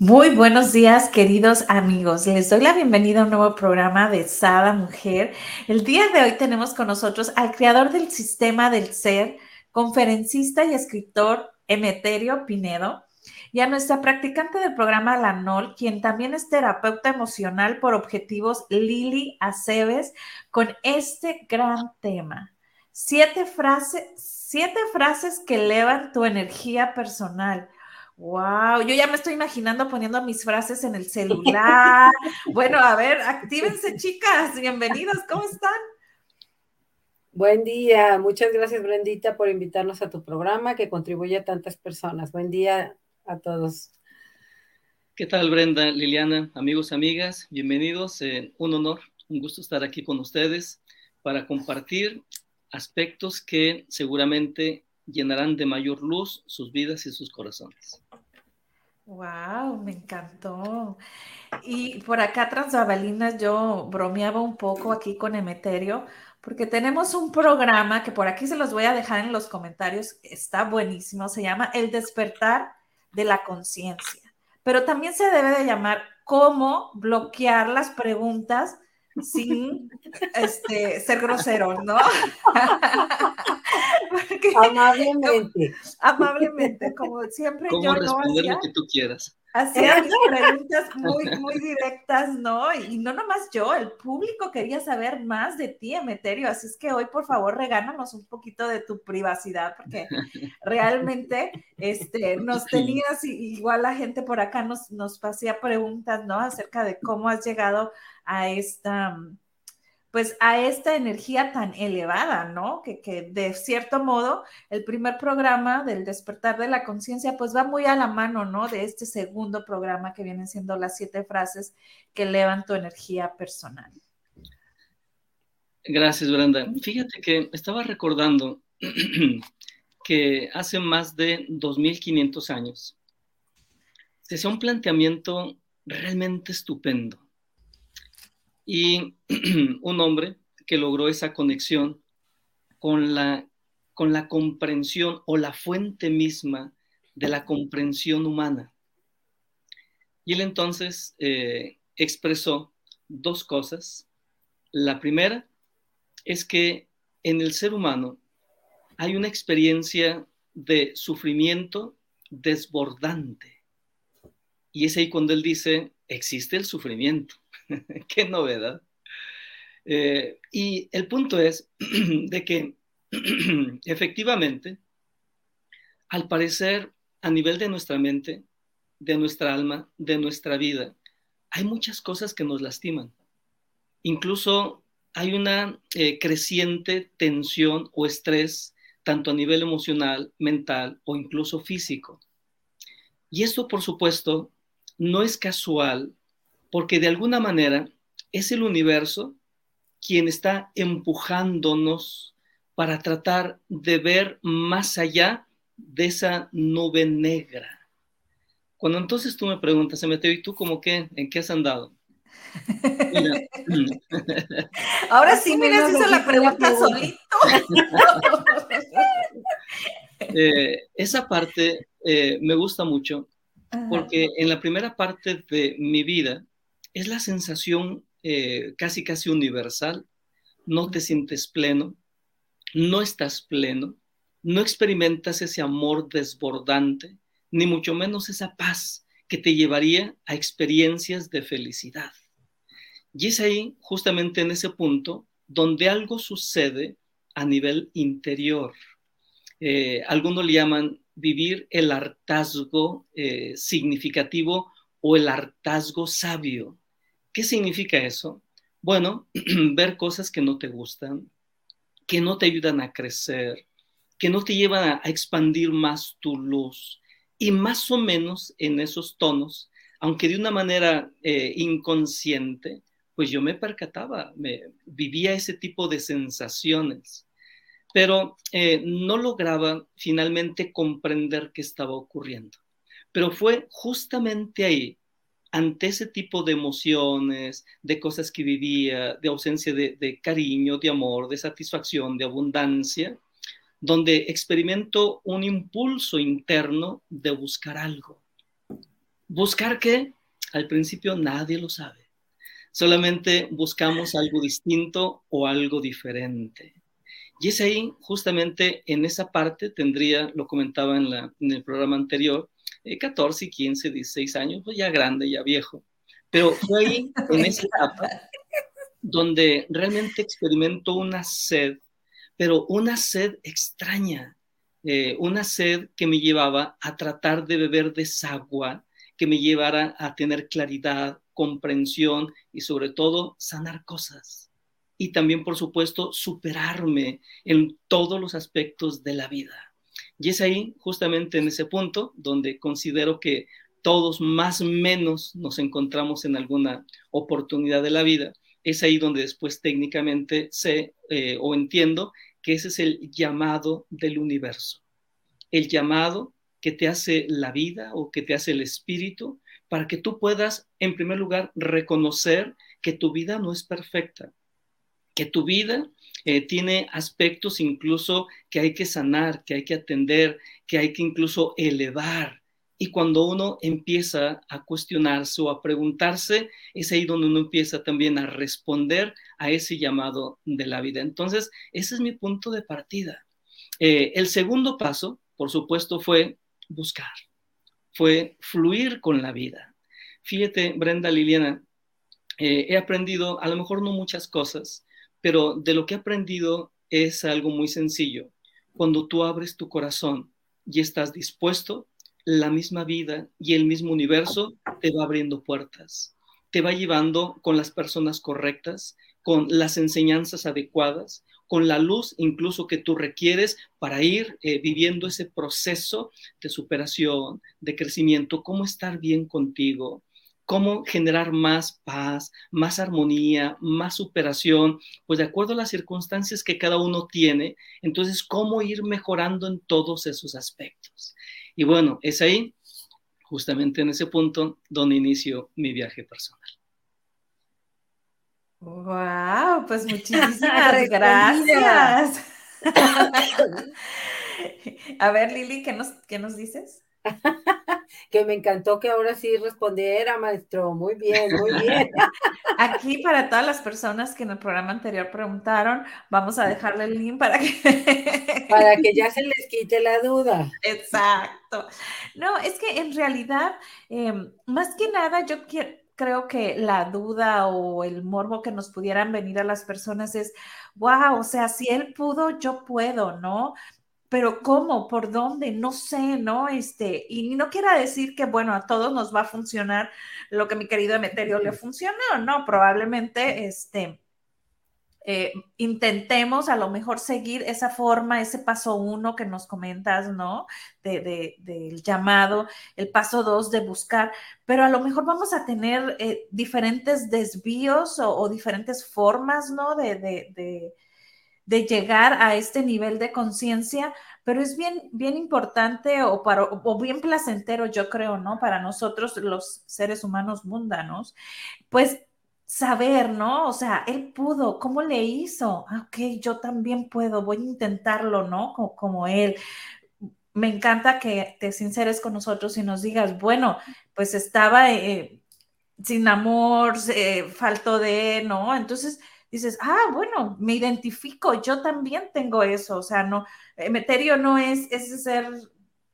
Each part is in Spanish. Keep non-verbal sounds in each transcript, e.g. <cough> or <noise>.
muy buenos días, queridos amigos. Les doy la bienvenida a un nuevo programa de Sada Mujer. El día de hoy tenemos con nosotros al creador del sistema del ser, conferencista y escritor Emeterio Pinedo, y a nuestra practicante del programa Lanol, quien también es terapeuta emocional por objetivos, Lili Aceves, con este gran tema. Siete frases, siete frases que elevan tu energía personal. Wow, yo ya me estoy imaginando poniendo mis frases en el celular. <laughs> bueno, a ver, actívense, chicas. Bienvenidas, ¿cómo están? Buen día, muchas gracias, Brendita, por invitarnos a tu programa que contribuye a tantas personas. Buen día a todos. ¿Qué tal, Brenda, Liliana, amigos, amigas? Bienvenidos. Eh, un honor, un gusto estar aquí con ustedes para compartir aspectos que seguramente llenarán de mayor luz sus vidas y sus corazones. Wow, me encantó. Y por acá tras bambalinas yo bromeaba un poco aquí con Emeterio, porque tenemos un programa que por aquí se los voy a dejar en los comentarios, está buenísimo, se llama El despertar de la conciencia, pero también se debe de llamar cómo bloquear las preguntas sin este, ser grosero, ¿no? <laughs> <laughs> amablemente. <laughs> Amablemente, como siempre ¿Cómo responder lo que tú quieras? Hacía preguntas muy, <laughs> muy directas, ¿no? Y no nomás yo, el público quería saber más de ti, Emeterio, así es que hoy, por favor, regánanos un poquito de tu privacidad, porque realmente este, nos tenías, igual la gente por acá nos, nos hacía preguntas, ¿no? Acerca de cómo has llegado a esta, pues a esta energía tan elevada, ¿no? Que, que, de cierto modo el primer programa del despertar de la conciencia, pues va muy a la mano, ¿no? De este segundo programa que vienen siendo las siete frases que elevan tu energía personal. Gracias, Brenda. Fíjate que estaba recordando <clears throat> que hace más de 2.500 años se hizo un planteamiento realmente estupendo y <clears throat> un hombre que logró esa conexión con la, con la comprensión o la fuente misma de la comprensión humana. Y él entonces eh, expresó dos cosas. La primera es que en el ser humano hay una experiencia de sufrimiento desbordante. Y es ahí cuando él dice, existe el sufrimiento. <laughs> Qué novedad. Eh, y el punto es <clears throat> de que <clears throat> efectivamente, al parecer, a nivel de nuestra mente, de nuestra alma, de nuestra vida, hay muchas cosas que nos lastiman. Incluso hay una eh, creciente tensión o estrés, tanto a nivel emocional, mental o incluso físico. Y esto, por supuesto, no es casual porque de alguna manera es el universo quien está empujándonos para tratar de ver más allá de esa nube negra. Cuando entonces tú me preguntas, Emeteo, ¿y tú cómo qué? ¿En qué has andado? <laughs> Ahora sí, mira, hizo la pregunta solito. <laughs> Eh, esa parte eh, me gusta mucho porque en la primera parte de mi vida es la sensación eh, casi, casi universal. No te sientes pleno, no estás pleno, no experimentas ese amor desbordante, ni mucho menos esa paz que te llevaría a experiencias de felicidad. Y es ahí, justamente en ese punto, donde algo sucede a nivel interior. Eh, algunos le llaman vivir el hartazgo eh, significativo o el hartazgo sabio. ¿Qué significa eso? Bueno, <clears throat> ver cosas que no te gustan, que no te ayudan a crecer, que no te llevan a, expandir más tu luz, Y más o menos en esos tonos, aunque de una manera eh, inconsciente, pues yo me percataba, me, vivía ese tipo de sensaciones, pero eh, no lograba finalmente comprender qué estaba ocurriendo. Pero fue justamente ahí, ante ese tipo de emociones, de cosas que vivía, de ausencia de, cariño, de amor, de satisfacción, de abundancia, donde experimento un impulso interno de buscar algo. ¿Buscar qué? Al principio nadie lo sabe. Solamente buscamos algo distinto o algo diferente. Y es ahí, justamente en esa parte, tendría, lo comentaba en el programa anterior, 14, 15, 16 años, pues ya grande, ya viejo. Pero fue ahí, en esa etapa, donde realmente experimento una sed pero una sed extraña, eh, una sed que me llevaba a tratar de beber desagua, que me llevara a tener claridad, comprensión y sobre todo sanar cosas. Y también, por supuesto, superarme en todos los aspectos de la vida. Y es ahí, justamente en ese punto, donde considero que todos más o menos nos encontramos en alguna oportunidad de la vida. Es ahí donde después técnicamente sé eh, o entiendo que ese es el llamado del universo, el llamado que te hace la vida o que te hace el espíritu para que tú puedas, en primer lugar, reconocer que tu vida no es perfecta, que tu vida eh, tiene aspectos incluso que hay que sanar, que hay que atender, que hay que incluso elevar. Y cuando uno empieza a cuestionarse o a preguntarse, es ahí donde uno empieza también a responder a ese llamado de la vida. Entonces, ese es mi punto de partida. Eh, el segundo paso, por supuesto, fue buscar, fue fluir con la vida. Fíjate, Brenda Liliana, eh, he aprendido, a lo mejor no muchas cosas, pero de lo que he aprendido es algo muy sencillo. Cuando tú abres tu corazón y estás dispuesto, la misma vida y el mismo universo te va abriendo puertas, te va llevando con las personas correctas, con las enseñanzas adecuadas, con la luz incluso que tú requieres para ir eh, viviendo ese proceso de superación, de crecimiento, cómo estar bien contigo, cómo generar más paz, más armonía, más superación, pues de acuerdo a las circunstancias que cada uno tiene, entonces cómo ir mejorando en todos esos aspectos. Y bueno, es ahí, justamente en ese punto, donde inicio mi viaje personal. Wow, pues <laughs> muchísimas gracias. <laughs> A ver, Lili, ¿qué nos, qué nos dices? <laughs> que me encantó que ahora sí respondiera, maestro. Muy bien, muy <laughs> bien. Aquí para todas las personas que en el programa anterior preguntaron, vamos a dejarle el link para que... <laughs> para que ya se les quite la duda. Exacto. No, es que en realidad, em, más que nada, yo creo que la duda o el morbo que nos pudieran venir a las personas es, wow, o sea, si él pudo, yo puedo, ¿no? Pero ¿cómo? ¿Por dónde? No sé, ¿no? Este, y no quiera decir que, bueno, a todos nos va a funcionar lo que mi querido Emeterio le funcionó, ¿no? Probablemente, este, eh, intentemos a lo mejor seguir esa forma, ese paso uno que nos comentas, ¿no? De, del llamado, el paso dos de buscar, pero a lo mejor vamos a tener eh, diferentes desvíos o, o, diferentes formas, ¿no? de de llegar a este nivel de conciencia, pero es bien, bien importante o, para, o bien placentero, yo creo, ¿no? Para nosotros los seres humanos mundanos, pues saber, ¿no? O sea, él pudo, ¿cómo le hizo? Ah, ok, yo también puedo, voy a intentarlo, ¿no? Como, él. Me encanta que te sinceres con nosotros y nos digas, bueno, pues estaba eh, sin amor, eh, faltó de, ¿no? Entonces, dices, ah, bueno, me identifico, yo también tengo eso, o sea, no, Emeterio no es ese ser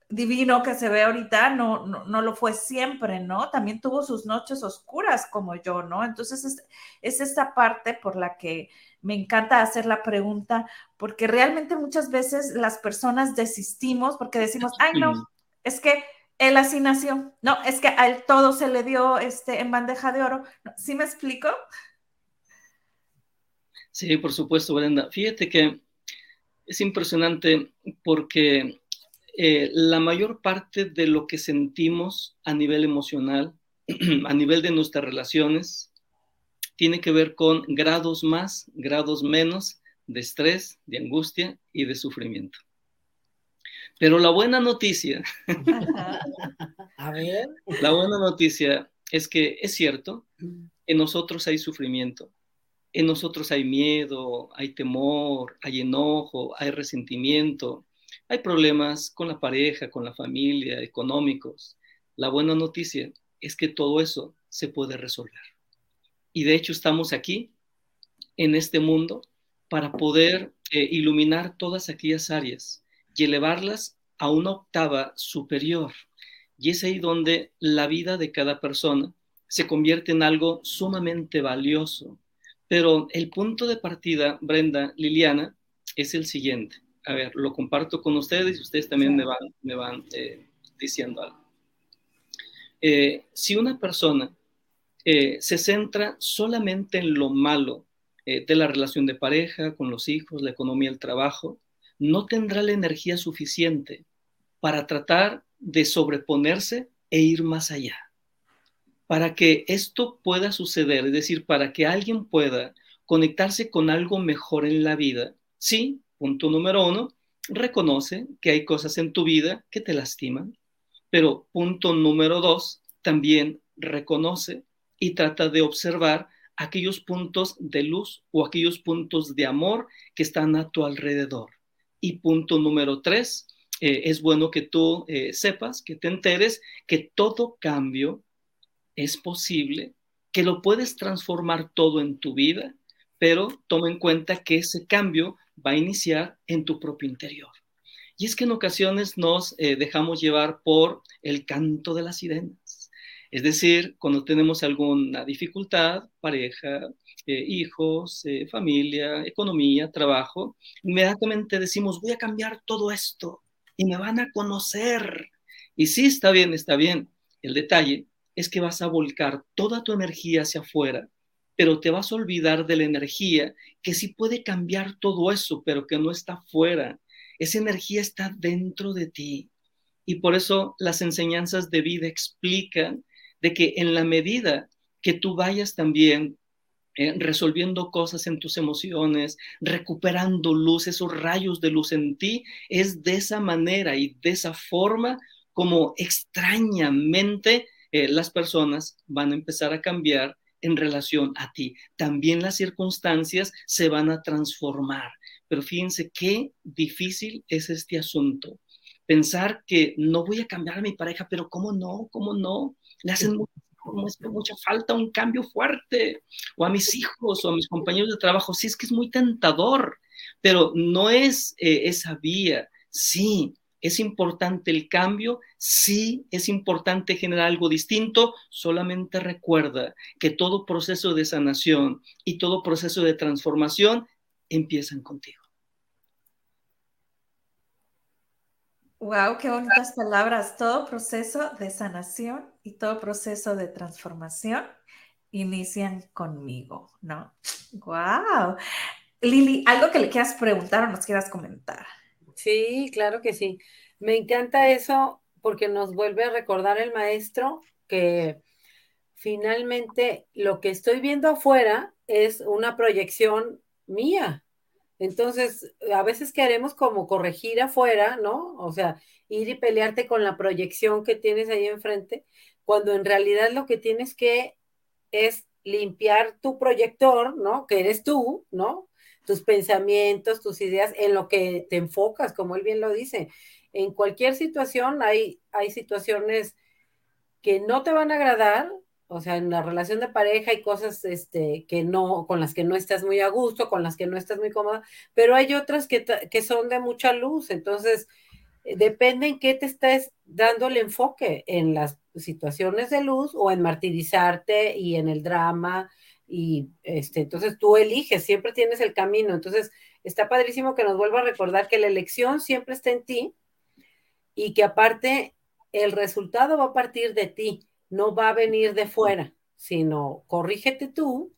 divino que se ve ahorita, no, no, lo fue siempre, ¿no? También tuvo sus noches oscuras como yo, ¿no? Entonces es, es esta parte por la que me encanta hacer la pregunta, porque realmente muchas veces las personas desistimos porque decimos, ay, no, es que él así nació, no, es que a él todo se le dio este, en bandeja de oro. ¿Sí me explico? Sí, por supuesto, Brenda. Fíjate que es impresionante porque eh, la mayor parte de lo que sentimos a nivel emocional, <clears throat> a nivel de nuestras relaciones, tiene que ver con grados más, grados menos de estrés, de angustia y de sufrimiento. Pero la buena noticia, <laughs> a ver, la buena noticia es que es cierto, en nosotros hay sufrimiento, en nosotros hay miedo, hay temor, hay enojo, hay resentimiento, hay problemas con la pareja, con la familia, económicos. La buena noticia es que todo eso se puede resolver. Y de hecho estamos aquí, en este mundo, para poder eh, iluminar todas aquellas áreas y elevarlas a una octava superior. Y es ahí donde la vida de cada persona se convierte en algo sumamente valioso. Pero el punto de partida, Brenda, Liliana, es el siguiente. A ver, lo comparto con ustedes y ustedes también me van, me van eh, diciendo algo. Eh, si una persona eh, se centra solamente en lo malo de la relación de pareja, con los hijos, la economía, el trabajo, no tendrá la energía suficiente para tratar de sobreponerse e ir más allá para que esto pueda suceder, es decir, para que alguien pueda conectarse con algo mejor en la vida, sí, punto número uno, reconoce que hay cosas en tu vida que te lastiman, pero punto número dos, también reconoce y trata de observar aquellos puntos de luz o aquellos puntos de amor que están a tu alrededor. Y punto número tres, eh, es bueno que tú eh, sepas, que te enteres que todo cambio es posible, que lo puedes transformar todo en tu vida, pero toma en cuenta que ese cambio va a iniciar en tu propio interior. Y es que en ocasiones nos eh, dejamos llevar por el canto de las sirenas. Es decir, cuando tenemos alguna dificultad, pareja, eh, hijos, eh, familia, economía, trabajo, inmediatamente decimos, voy a cambiar todo esto y me van a conocer. Y sí, está bien, está bien. El detalle es que vas a volcar toda tu energía hacia afuera, pero te vas a olvidar de la energía que sí puede cambiar todo eso, pero que no está fuera. Esa energía está dentro de ti. Y por eso las enseñanzas de vida explican de que en la medida que tú vayas también eh, resolviendo cosas en tus emociones, recuperando luz, esos rayos de luz en ti, es de esa manera y de esa forma como extrañamente eh, las personas van a empezar a cambiar en relación a ti. También las circunstancias se van a transformar. Pero fíjense qué difícil es este asunto. Pensar que no voy a cambiar a mi pareja, pero ¿cómo no? ¿Cómo no? Le hacen mucha, falta un cambio fuerte. O a mis hijos o a mis compañeros de trabajo. Sí, es que es muy tentador, pero no es eh, esa vía. Sí, ¿Es importante el cambio? Sí, es importante generar algo distinto. Solamente recuerda que todo proceso de sanación y todo proceso de transformación empiezan contigo. Wow, qué bonitas palabras. Todo proceso de sanación y todo proceso de transformación inician conmigo, ¿no? Wow. Lili, algo que le quieras preguntar o nos quieras comentar. Sí, claro que sí. Me encanta eso porque nos vuelve a recordar el maestro que finalmente lo que estoy viendo afuera es una proyección mía. Entonces, a veces queremos como corregir afuera, ¿no? O sea, ir y pelearte con la proyección que tienes ahí enfrente, cuando en realidad lo que tienes que es limpiar tu proyector, ¿no? Que eres tú, ¿no? Tus pensamientos, tus ideas, en lo que te enfocas, como él bien lo dice. En cualquier situación hay, hay situaciones que no te van a agradar, o sea, en la relación de pareja hay cosas este, que no, con las que no estás muy a gusto, con las que no estás muy cómoda, pero hay otras que, que son de mucha luz, entonces eh, depende en qué te estés dando el enfoque, en las situaciones de luz o en martirizarte y en el drama y este, entonces tú eliges, siempre tienes el camino. Entonces, está padrísimo que nos vuelva a recordar que la elección siempre está en ti y que aparte el resultado va a partir de ti, no va a venir de fuera, sino corrígete tú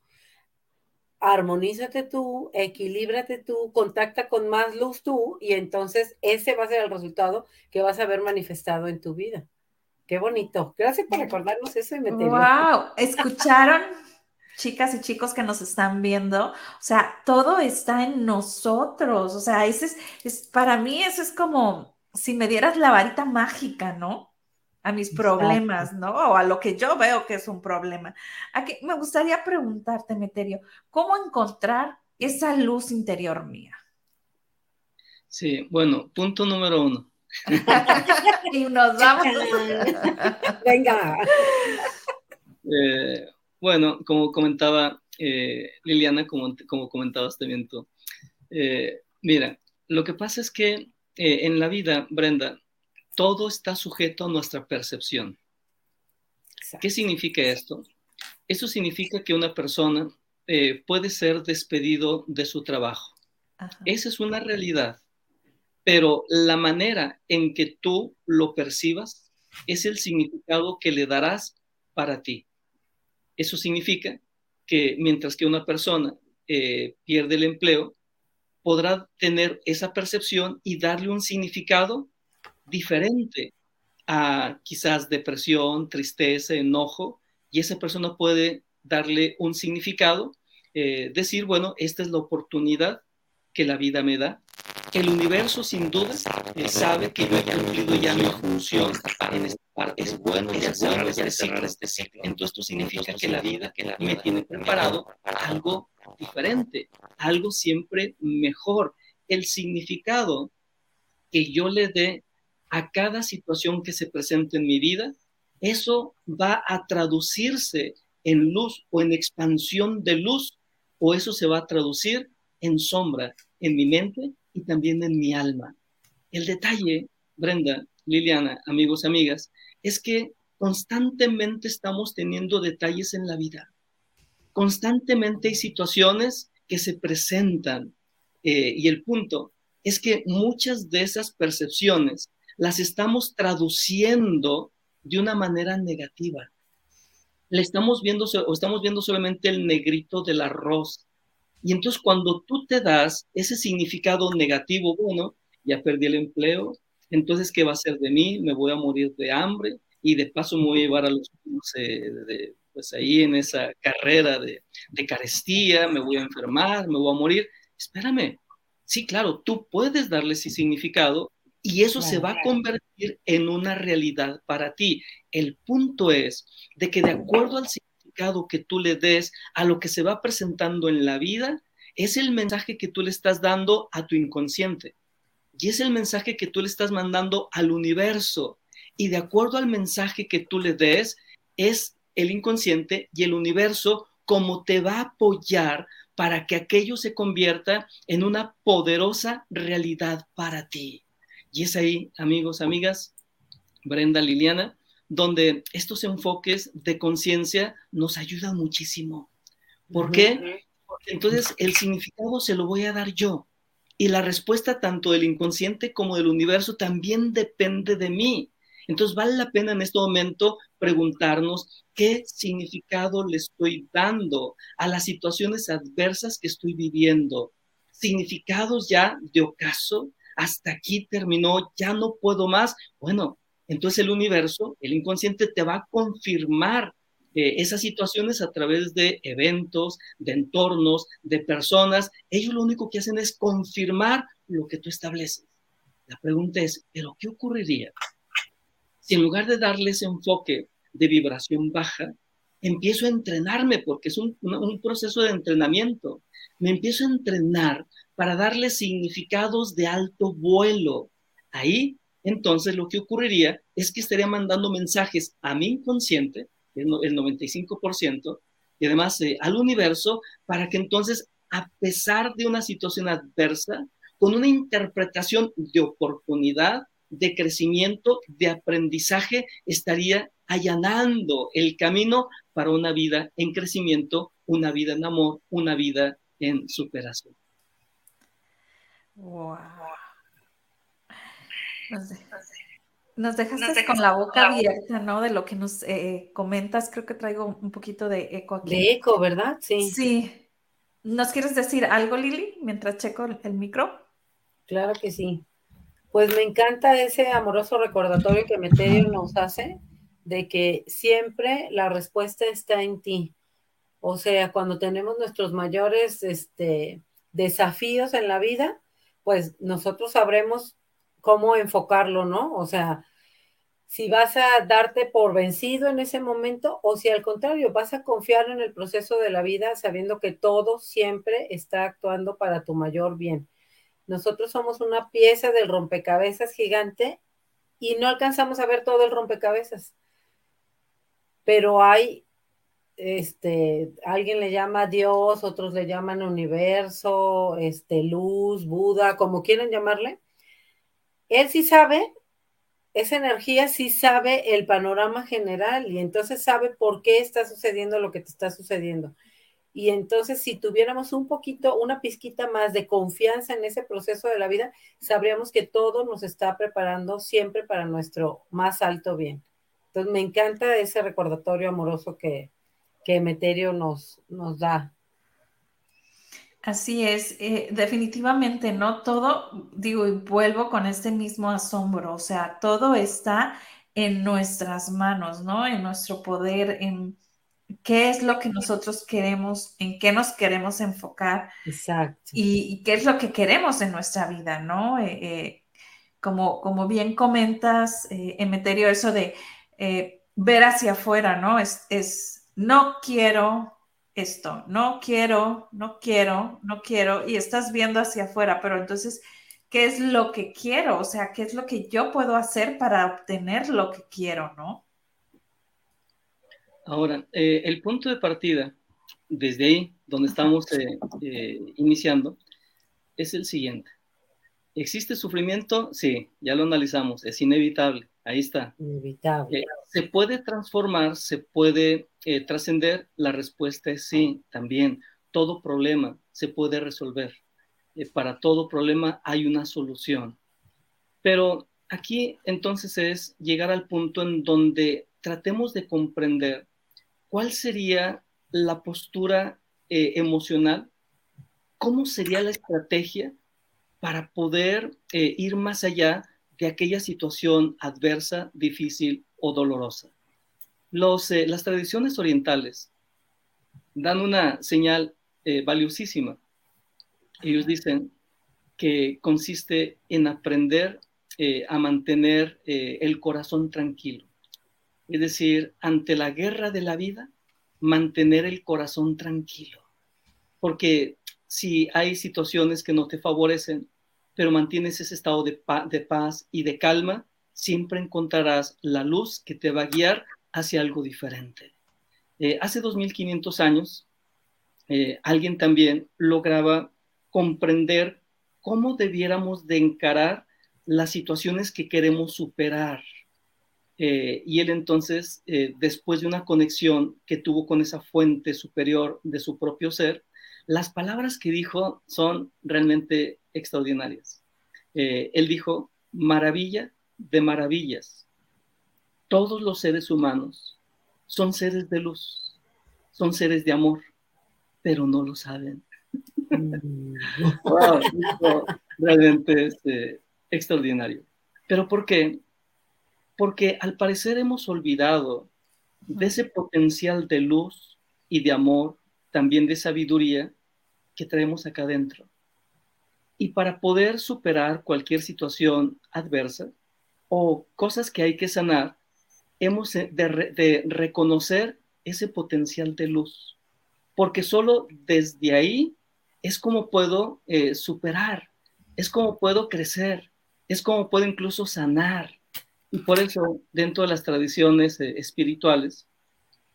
armonízate tú, equilíbrate tú, contacta con más luz tú y entonces ese va a ser el resultado que vas a ver manifestado en tu vida. Qué bonito. Gracias por recordarnos eso y meterlo. Wow, ¿escucharon? Chicas y chicos que nos están viendo, o sea, todo está en nosotros, o sea, ese es, para mí eso es como si me dieras la varita mágica, ¿no? A mis problemas, ¿no? O a lo que yo veo que es un problema. Aquí me gustaría preguntarte, Meterio, ¿cómo encontrar esa luz interior mía? Sí, bueno, punto número uno. <laughs> y nos vamos. Venga. Eh, bueno, como comentaba eh, Liliana, como, como comentabas también tú, eh, mira, lo que pasa es que eh, en la vida, Brenda, todo está sujeto a nuestra percepción. ¿Qué significa esto? Eso significa que una persona puede ser despedido de su trabajo. Esa es una realidad, pero la manera en que tú lo percibas es el significado que le darás para ti. Eso significa que mientras que una persona eh, pierde el empleo, podrá tener esa percepción y darle un significado diferente a quizás depresión, tristeza, enojo, y esa persona puede darle un significado, eh, decir, bueno, esta es la oportunidad que la vida me da el universo sin duda eh, sabe que yo he cumplido ya mi función en parte. Es bueno ya bueno ya cerrar este ciclo. Entonces esto significa que la vida que la me tiene preparado algo diferente, algo siempre mejor. El significado que yo le dé a cada situación que se presente en mi vida, eso va a traducirse en luz o en expansión de luz, o eso se va a traducir en sombra en mi mente y también en mi alma. El detalle, Brenda, Liliana, amigos, amigas, es que constantemente estamos teniendo detalles en la vida. Constantemente hay situaciones que se presentan eh, y el punto es que muchas de esas percepciones las estamos traduciendo de una manera negativa. Le estamos viendo o estamos viendo solamente el negrito del arroz y entonces cuando tú te das ese significado negativo, bueno, ya perdí el empleo, entonces ¿qué va a ser de mí? Me voy a morir de hambre y de paso me voy a llevar a los de, pues ahí en esa carrera de, de carestía, me voy a enfermar, me voy a morir. Espérame, sí, claro, tú puedes darle ese significado y eso se va a convertir en una realidad para ti. El punto es de que de acuerdo al significado, que tú le des a lo que se va presentando en la vida, es el mensaje que tú le estás dando a tu inconsciente. Y es el mensaje que tú le estás mandando al universo. Y de acuerdo al mensaje que tú le des, es el inconsciente y el universo como te va a apoyar para que aquello se convierta en una poderosa realidad para ti. Y es ahí, amigos, amigas, Brenda, Liliana, donde estos enfoques de conciencia nos ayudan muchísimo. ¿Por qué? Porque entonces el significado se lo voy a dar yo. Y la respuesta tanto del inconsciente como del universo también depende de mí. Entonces vale la pena en este momento preguntarnos qué significado le estoy dando a las situaciones adversas que estoy viviendo. Significados ya de ocaso, hasta aquí terminó, ya no puedo más. Bueno, entonces el universo, el inconsciente te va a confirmar eh, esas situaciones a través de eventos, de entornos, de personas. Ellos lo único que hacen es confirmar lo que tú estableces. La pregunta es, ¿pero qué ocurriría si en lugar de darles enfoque de vibración baja, empiezo a entrenarme, porque es un, un proceso de entrenamiento, me empiezo a entrenar para darle significados de alto vuelo. Ahí entonces lo que ocurriría es que estaría mandando mensajes a mi inconsciente, el 95%, y además eh, al universo, para que entonces, a pesar de una situación adversa, con una interpretación de oportunidad, de crecimiento, de aprendizaje, estaría allanando el camino para una vida en crecimiento, una vida en amor, una vida en superación. Wow. Nos, dejaste con la boca abierta, ¿no? De lo que nos eh, comentas. Creo que traigo un poquito de eco aquí. De eco, ¿verdad? Sí. Sí. ¿Nos quieres decir algo, Lili, mientras checo el micro? Claro que sí. Pues me encanta ese amoroso recordatorio que Meterio nos hace de que siempre la respuesta está en ti. O sea, cuando tenemos nuestros mayores este, desafíos en la vida, pues nosotros sabremos cómo enfocarlo, ¿no? O sea, si vas a darte por vencido en ese momento o si al contrario vas a confiar en el proceso de la vida sabiendo que todo siempre está actuando para tu mayor bien. Nosotros somos una pieza del rompecabezas gigante y no alcanzamos a ver todo el rompecabezas. Pero hay, este, alguien le llama Dios, otros le llaman universo, este, luz, Buda, como quieran llamarle. Él sí sabe esa energía sí sabe el panorama general y entonces sabe por qué está sucediendo lo que te está sucediendo. Y entonces si tuviéramos un poquito, una pizquita más de confianza en ese proceso de la vida, sabríamos que todo nos está preparando siempre para nuestro más alto bien. Entonces me encanta ese recordatorio amoroso que, que Meterio nos, nos da. Así es, eh, definitivamente, ¿no? Todo, digo, y vuelvo con este mismo asombro, o sea, todo está en nuestras manos, ¿no? En nuestro poder, en qué es lo que nosotros queremos, en qué nos queremos enfocar. Exacto. Y, qué es lo que queremos en nuestra vida, ¿no? Eh, eh, como, como bien comentas, Emeterio, eso de ver hacia afuera, ¿no? Es, es, no quiero esto, no quiero, no quiero, no quiero, y estás viendo hacia afuera, pero entonces, ¿qué es lo que quiero? O sea, ¿qué es lo que yo puedo hacer para obtener lo que quiero, no? Ahora, eh, el punto de partida, desde ahí, donde estamos eh, eh, iniciando, es el siguiente. ¿Existe sufrimiento? Sí, ya lo analizamos, es inevitable, ahí está. Inevitable. ¿Se puede transformar? ¿Se puede eh, trascender, la respuesta es sí, también. Todo problema se puede resolver. Eh, para todo problema hay una solución. Pero aquí entonces es llegar al punto en donde tratemos de comprender cuál sería la postura eh, emocional, cómo sería la estrategia para poder ir más allá de aquella situación adversa, difícil o dolorosa. Eh, las tradiciones orientales dan una señal eh, valiosísima. Ellos dicen que consiste en aprender eh, a mantener el corazón tranquilo. Es decir, ante la guerra de la vida, mantener el corazón tranquilo. Porque si hay situaciones que no te favorecen, pero mantienes ese estado de, paz y de calma, siempre encontrarás la luz que te va a guiar hacia algo diferente. Eh, hace 2500 años, eh, alguien también lograba comprender cómo debiéramos de encarar las situaciones que queremos superar. Eh, y él entonces, después de una conexión que tuvo con esa fuente superior de su propio ser, las palabras que dijo son realmente extraordinarias. él dijo, maravilla de maravillas todos los seres humanos son seres de luz, son seres de amor, pero no lo saben. Mm. <laughs> realmente es eh, extraordinario. ¿Pero por qué? Porque al parecer hemos olvidado de ese potencial de luz y de amor, también de sabiduría que traemos acá adentro. Y para poder superar cualquier situación adversa o cosas que hay que sanar, hemos de, reconocer ese potencial de luz, porque solo desde ahí es como puedo eh, superar, es como puedo crecer, es como puedo incluso sanar. Y por eso, dentro de las tradiciones eh, espirituales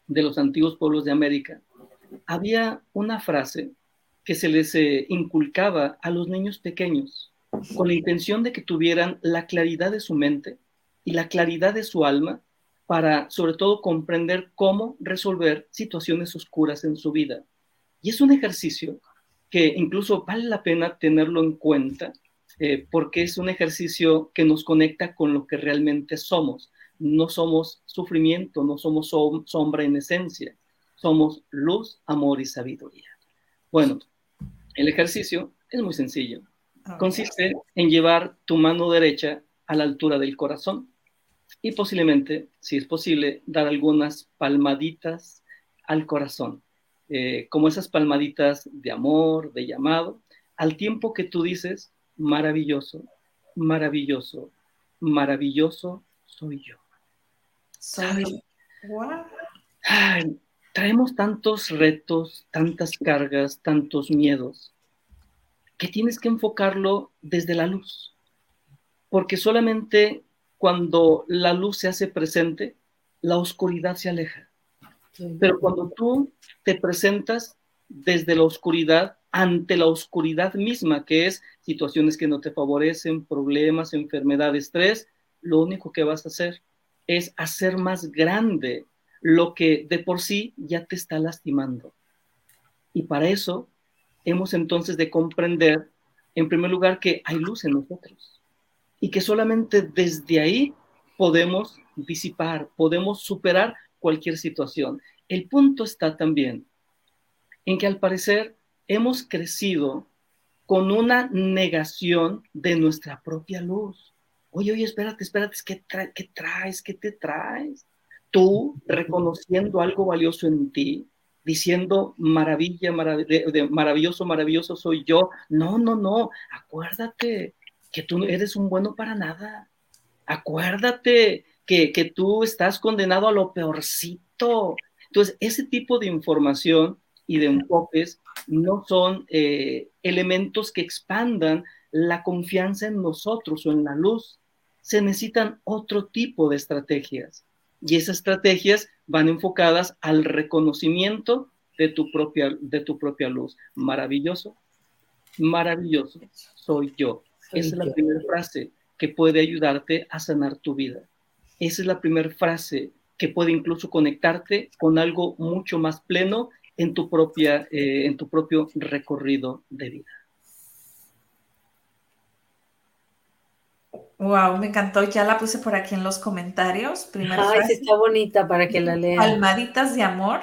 de los antiguos pueblos de América, había una frase que se les eh, inculcaba a los niños pequeños con la intención de que tuvieran la claridad de su mente y la claridad de su alma para sobre todo comprender cómo resolver situaciones oscuras en su vida. Y es un ejercicio que incluso vale la pena tenerlo en cuenta eh, porque es un ejercicio que nos conecta con lo que realmente somos. No somos sufrimiento, no somos sombra en esencia, somos luz, amor y sabiduría. Bueno, El ejercicio es muy sencillo. Consiste en llevar tu mano derecha a la altura del corazón y posiblemente, si es posible, dar algunas palmaditas al corazón, eh, como esas palmaditas de amor, de llamado, al tiempo que tú dices, maravilloso, maravilloso, maravilloso soy yo. Soy. Traemos tantos retos, tantas cargas, tantos miedos, que tienes que enfocarlo desde la luz. Porque solamente cuando la luz se hace presente, la oscuridad se aleja. Pero cuando tú te presentas desde la oscuridad, ante la oscuridad misma, que es situaciones que no te favorecen, problemas, enfermedades, estrés, lo único que vas a hacer es hacer más grande lo que de por sí ya te está lastimando. Y para eso hemos entonces de comprender, en primer lugar, que hay luz en nosotros y que solamente desde ahí podemos disipar, podemos superar cualquier situación. El punto está también en que al parecer hemos crecido con una negación de nuestra propia luz. Oye, oye, espérate, espérate, ¿qué, ¿qué traes? ¿Qué te traes? Tú reconociendo algo valioso en ti, diciendo maravilla, maravilloso, maravilloso soy yo. No, no, no, acuérdate, que tú eres un bueno para nada. Acuérdate que, tú estás condenado a lo peorcito. Entonces, ese tipo de información y de enfoques no son eh, elementos que expandan la confianza en nosotros o en la luz. Se necesitan otro tipo de estrategias. Y esas estrategias van enfocadas al reconocimiento de tu propia, de tu propia luz. Maravilloso, maravilloso soy yo. Esa es la primera frase que puede ayudarte a sanar tu vida. Esa es la primera frase que puede incluso conectarte con algo mucho más pleno en tu, propia, eh, en tu propio recorrido de vida. Wow, me encantó. Ya la puse por aquí en los comentarios. Primera Ay, está bonita para que la lean. Palmaditas de amor.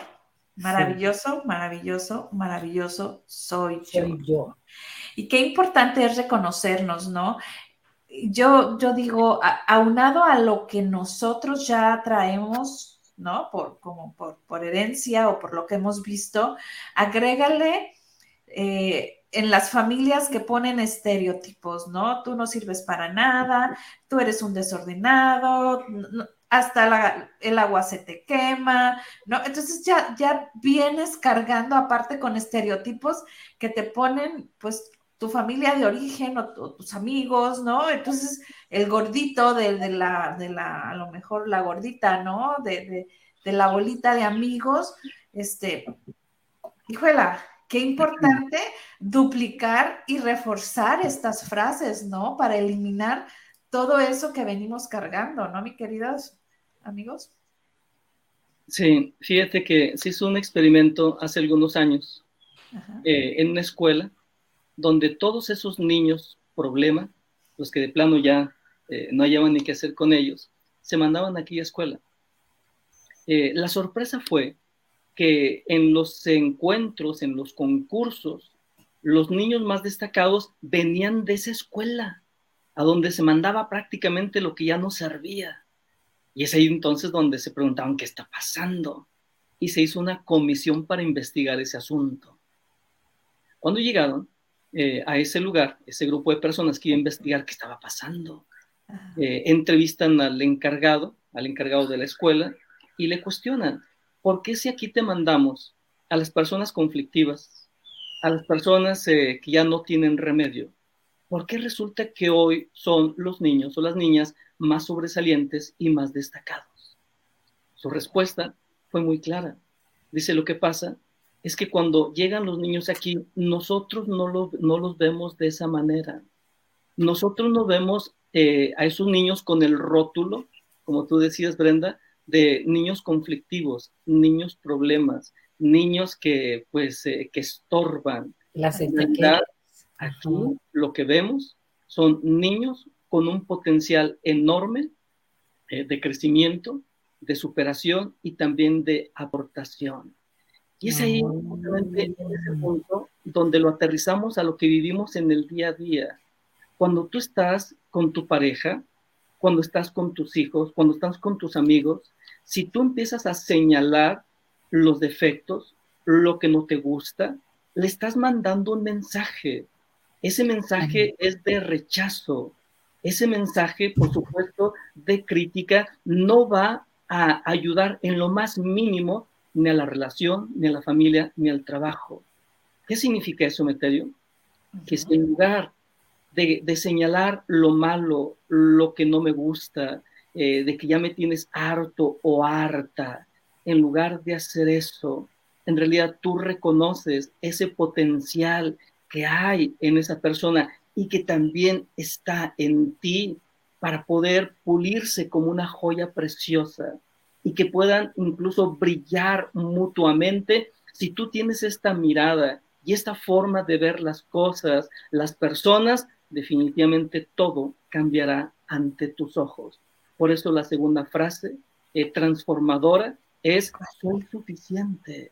Maravilloso, maravilloso, maravilloso soy yo. Soy yo. Y qué importante es reconocernos, ¿no? Yo, yo digo, aunado a lo que nosotros ya traemos, ¿no? Por, como por, herencia o por lo que hemos visto, agrégale eh, en las familias que ponen estereotipos, ¿no? Tú no sirves para nada, tú eres un desordenado, hasta el agua se te quema, ¿no? Entonces ya, ya vienes cargando aparte con estereotipos que te ponen, pues, tu familia de origen o, tus amigos, ¿no? Entonces, el gordito de, la, de la, a lo mejor la gordita, ¿no? De, la bolita de amigos, este, híjola, qué importante duplicar y reforzar estas frases, ¿no? Para eliminar todo eso que venimos cargando, ¿no, mi queridos amigos? Sí, fíjate que se hizo un experimento hace algunos años eh, en una escuela donde todos esos niños problema, los que de plano ya eh, no hallaban ni qué hacer con ellos, se mandaban a aquella escuela. Eh, la sorpresa fue que en los encuentros, en los concursos, los niños más destacados venían de esa escuela, a donde se mandaba prácticamente lo que ya no servía. Y es ahí entonces donde se preguntaban qué está pasando. Y se hizo una comisión para investigar ese asunto. Cuando llegaron, eh, a ese lugar, ese grupo de personas que iba a investigar qué estaba pasando. Eh, entrevistan al encargado, al encargado de la escuela, y le cuestionan, ¿por qué si aquí te mandamos a las personas conflictivas, a las personas eh, que ya no tienen remedio? ¿Por qué resulta que hoy son los niños o las niñas más sobresalientes y más destacados? Su respuesta fue muy clara. Dice, lo que pasa es que cuando llegan los niños aquí, nosotros no, no los vemos de esa manera. Nosotros no vemos eh, a esos niños con el rótulo, como tú decías, Brenda, de niños conflictivos, niños problemas, niños que pues eh, que estorban. Las aquí lo que vemos son niños con un potencial enorme eh, de crecimiento, de superación y también de aportación. Y es ahí, justamente, en ese punto, donde lo aterrizamos a lo que vivimos en el día a día. Cuando tú estás con tu pareja, cuando estás con tus hijos, cuando estás con tus amigos, si tú empiezas a señalar los defectos, lo que no te gusta, le estás mandando un mensaje. Ese mensaje es de rechazo. Ese mensaje, por supuesto, de crítica, no va a ayudar en lo más mínimo ni a la relación, ni a la familia, ni al trabajo. ¿Qué significa eso, Meterio? Que si en lugar de, señalar lo malo, lo que no me gusta, eh, de que ya me tienes harto o harta, en lugar de hacer eso, en realidad tú reconoces ese potencial que hay en esa persona y que también está en ti para poder pulirse como una joya preciosa y que puedan incluso brillar mutuamente. Si tú tienes esta mirada y esta forma de ver las cosas, las personas, definitivamente todo cambiará ante tus ojos. Por eso la segunda frase eh, transformadora es soy suficiente.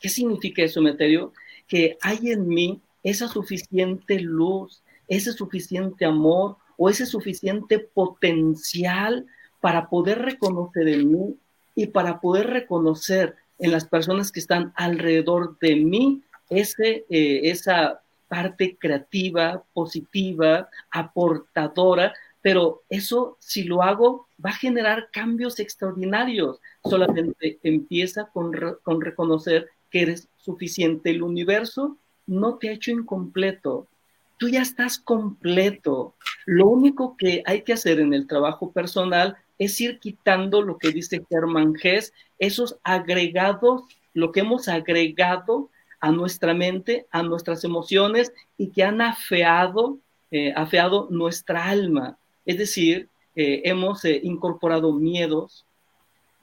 ¿Qué significa eso, Meterio? Que hay en mí esa suficiente luz, ese suficiente amor o ese suficiente potencial para poder reconocer en mí y para poder reconocer en las personas que están alrededor de mí ese, eh, esa parte creativa, positiva, aportadora, pero eso si lo hago va a generar cambios extraordinarios. Solamente empieza con, con reconocer que eres suficiente. El universo no te ha hecho incompleto. Tú ya estás completo. Lo único que hay que hacer en el trabajo personal es ir quitando lo que dice Germán Gess, esos agregados, lo que hemos agregado a nuestra mente, a nuestras emociones y que han afeado, eh, afeado nuestra alma. Es decir, eh, hemos eh, incorporado miedos,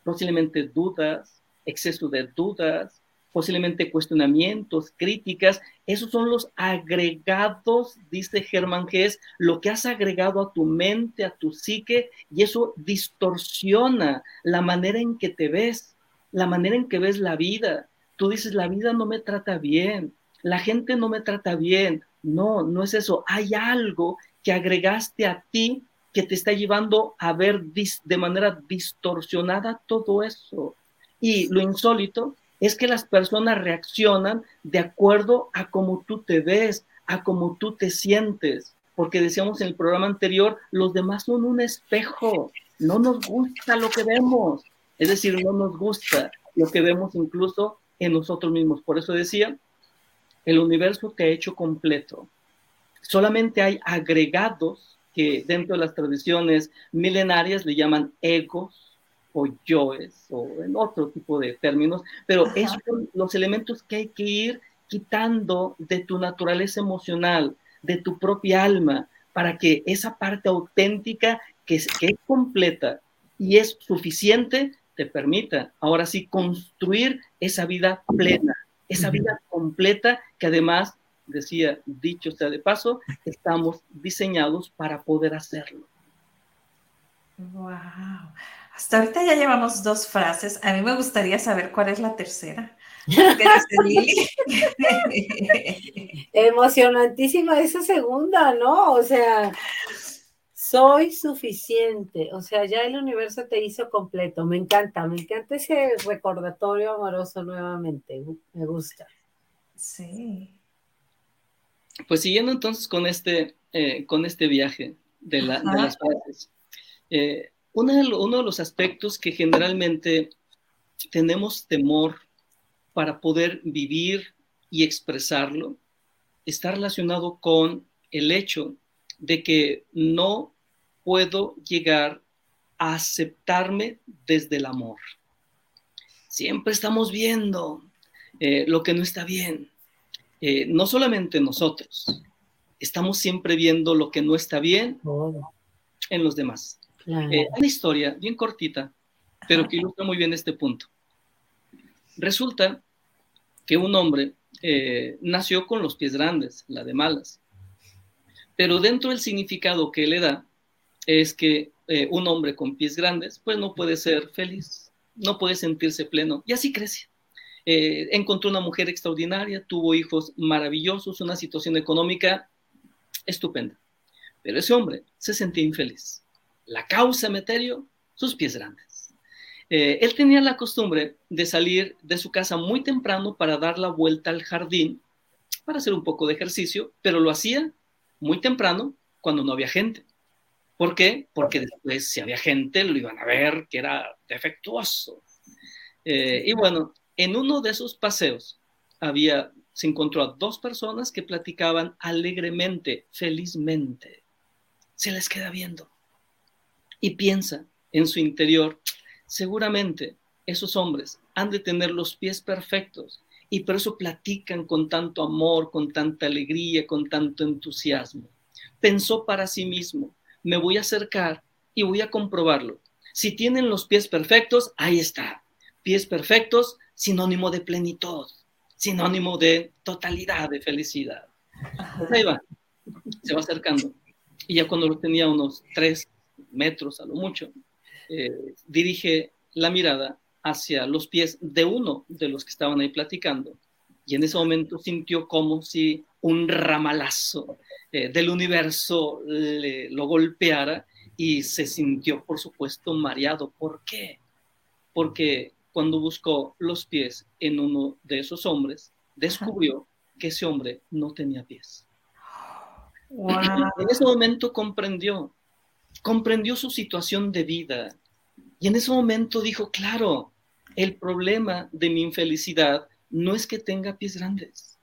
posiblemente dudas, exceso de dudas, posiblemente cuestionamientos, críticas, esos son los agregados, dice Germán es lo que has agregado a tu mente, a tu psique, y eso distorsiona la manera en que te ves, la manera en que ves la vida. Tú dices, la vida no me trata bien, la gente no me trata bien. No, no es eso. Hay algo que agregaste a ti que te está llevando a ver de manera distorsionada todo eso. Y lo insólito es que las personas reaccionan de acuerdo a cómo tú te ves, a cómo tú te sientes, porque decíamos en el programa anterior, los demás son un espejo, no nos gusta lo que vemos, es decir, no nos gusta lo que vemos incluso en nosotros mismos. Por eso decía, el universo te ha hecho completo. Solamente hay agregados que dentro de las tradiciones milenarias le llaman egos, o yoes o en otro tipo de términos, pero esos son los elementos que hay que ir quitando de tu naturaleza emocional, de tu propia alma, para que esa parte auténtica que es, que es completa y es suficiente te permita ahora sí construir esa vida plena, esa vida completa que además, decía, dicho sea de paso, estamos diseñados para poder hacerlo. Wow. Hasta ahorita ya llevamos dos frases. A mí me gustaría saber cuál es la tercera. <laughs> Emocionantísima esa segunda, ¿no? O sea, soy suficiente. O sea, ya el universo te hizo completo. Me encanta, me encanta ese recordatorio amoroso nuevamente. Me gusta. Sí. Pues siguiendo entonces con este, eh, con este viaje de, las frases. Eh, uno de, los aspectos que generalmente tenemos temor para poder vivir y expresarlo está relacionado con el hecho de que no puedo llegar a aceptarme desde el amor. Siempre estamos viendo eh, lo que no está bien. Eh, no solamente nosotros, estamos siempre viendo lo que no está bien en los demás. Eh, una historia bien cortita, pero que ilustra muy bien este punto. Resulta que un hombre eh, nació con los pies grandes, la de malas, pero dentro del significado que le da es que eh, un hombre con pies grandes pues no puede ser feliz, no puede sentirse pleno y así crece. eh, encontró una mujer extraordinaria, tuvo hijos maravillosos, una situación económica estupenda. Pero ese hombre se sentía infeliz. La causa, Meterio, sus pies grandes. Eh, él tenía la costumbre de salir de su casa muy temprano para dar la vuelta al jardín, para hacer un poco de ejercicio, pero lo hacía muy temprano cuando no había gente. ¿Por qué? Porque después, si había gente, lo iban a ver que era defectuoso. Eh, y bueno, en uno de esos paseos había, se encontró a dos personas que platicaban alegremente, felizmente. Se les queda viendo y piensa en su interior, seguramente esos hombres han de tener los pies perfectos y por eso platican con tanto amor, con tanta alegría, con tanto entusiasmo. Pensó para sí mismo, me voy a acercar y voy a comprobarlo. Si tienen los pies perfectos, ahí está. Pies perfectos, sinónimo de plenitud, sinónimo de totalidad, de felicidad. Pues ahí va, se va acercando. Y ya cuando lo tenía unos tres metros a lo mucho, eh, dirige la mirada hacia los pies de uno de los que estaban ahí platicando. Y en ese momento sintió como si un ramalazo eh, del universo le, lo golpeara y se sintió, por supuesto, mareado. ¿Por qué? Porque cuando buscó los pies en uno de esos hombres, descubrió que ese hombre no tenía pies. En ese momento comprendió, comprendió su situación de vida. Y en ese momento dijo, claro, el problema de mi infelicidad no es que tenga pies grandes,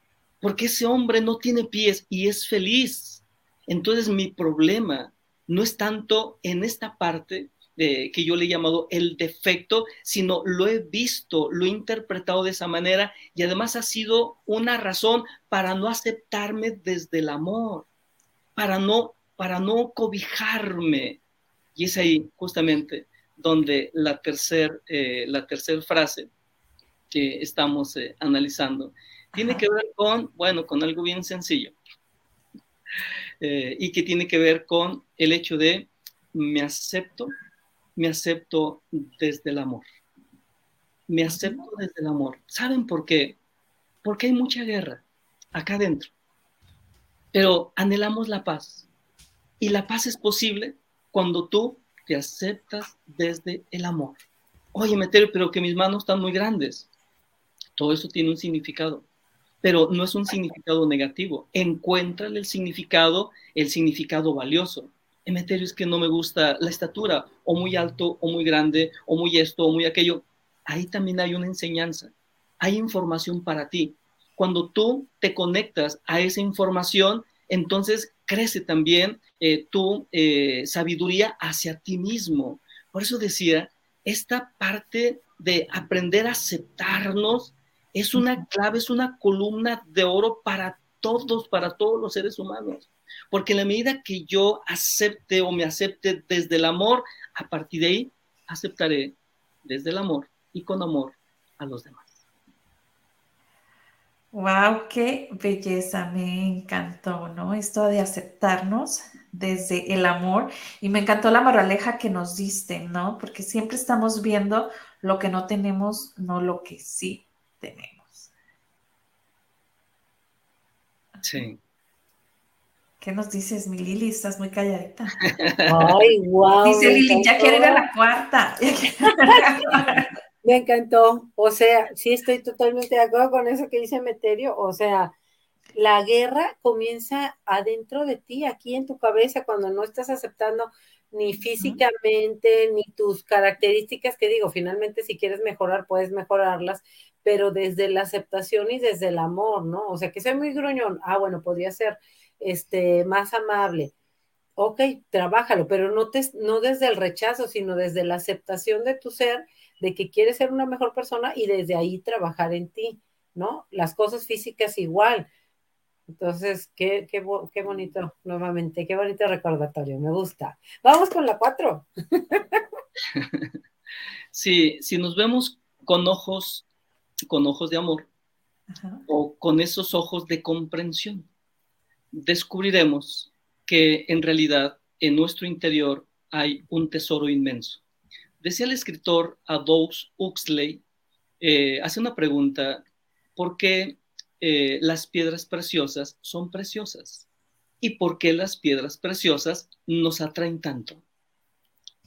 porque ese hombre no tiene pies y es feliz. Entonces mi problema no es tanto en esta parte de, que yo le he llamado el defecto, sino lo he visto, lo he interpretado de esa manera y además ha sido una razón para no aceptarme desde el amor, para no, para no cobijarme. Y es ahí justamente donde la tercera eh, tercer frase que estamos eh, analizando tiene que ver con, bueno, con algo bien sencillo. Eh, y que tiene que ver con el hecho de me acepto, me acepto desde el amor. Me acepto desde el amor. ¿Saben por qué? Porque hay mucha guerra acá adentro. Pero anhelamos la paz. Y la paz es posible cuando tú te aceptas desde el amor. Oye, Meterio, pero que mis manos están muy grandes. Todo eso tiene un significado, pero no es un significado negativo. Encuéntrale el significado, el significado valioso. Emeterio, es que no me gusta la estatura, o muy alto, o muy grande, o muy esto, o muy aquello. Ahí también hay una enseñanza, hay información para ti. Cuando tú te conectas a esa información, entonces crece también eh, tu eh, sabiduría hacia ti mismo. Por eso decía, esta parte de aprender a aceptarnos es una clave, es una columna de oro para todos, para todos los seres humanos. Porque en la medida que yo acepte o me acepte desde el amor, a partir de ahí aceptaré desde el amor y con amor a los demás. Wow, qué belleza, me encantó, ¿no? Esto de aceptarnos desde el amor y me encantó la moraleja que nos diste, ¿no? Porque siempre estamos viendo lo que no tenemos, no lo que sí tenemos. Sí. ¿Qué nos dices, mi Lili? Estás muy calladita. Ay, wow. Dice Lili, ya quiere <laughs> ir a la cuarta. Me encantó. O sea, sí estoy totalmente de acuerdo con eso que dice Meterio. O sea, la guerra comienza adentro de ti, aquí en tu cabeza, cuando no estás aceptando ni físicamente, ni tus características, que digo, finalmente si quieres mejorar, puedes mejorarlas, pero desde la aceptación y desde el amor, ¿no? O sea, que soy muy gruñón, ah, bueno, podría ser este, más amable. Ok, trabájalo, pero no, te, no desde el rechazo, sino desde la aceptación de tu ser de que quieres ser una mejor persona y desde ahí trabajar en ti, ¿no? Las cosas físicas igual. Entonces, qué, qué, qué bonito, nuevamente, qué bonito recordatorio, me gusta. Vamos con la cuatro. <laughs> sí, si nos vemos con ojos, con ojos de amor o con esos ojos de comprensión, descubriremos que en realidad en nuestro interior hay un tesoro inmenso Decía el escritor Aldous Huxley, eh, hace una pregunta, ¿por qué eh, las piedras preciosas son preciosas? ¿Y por qué las piedras preciosas nos atraen tanto?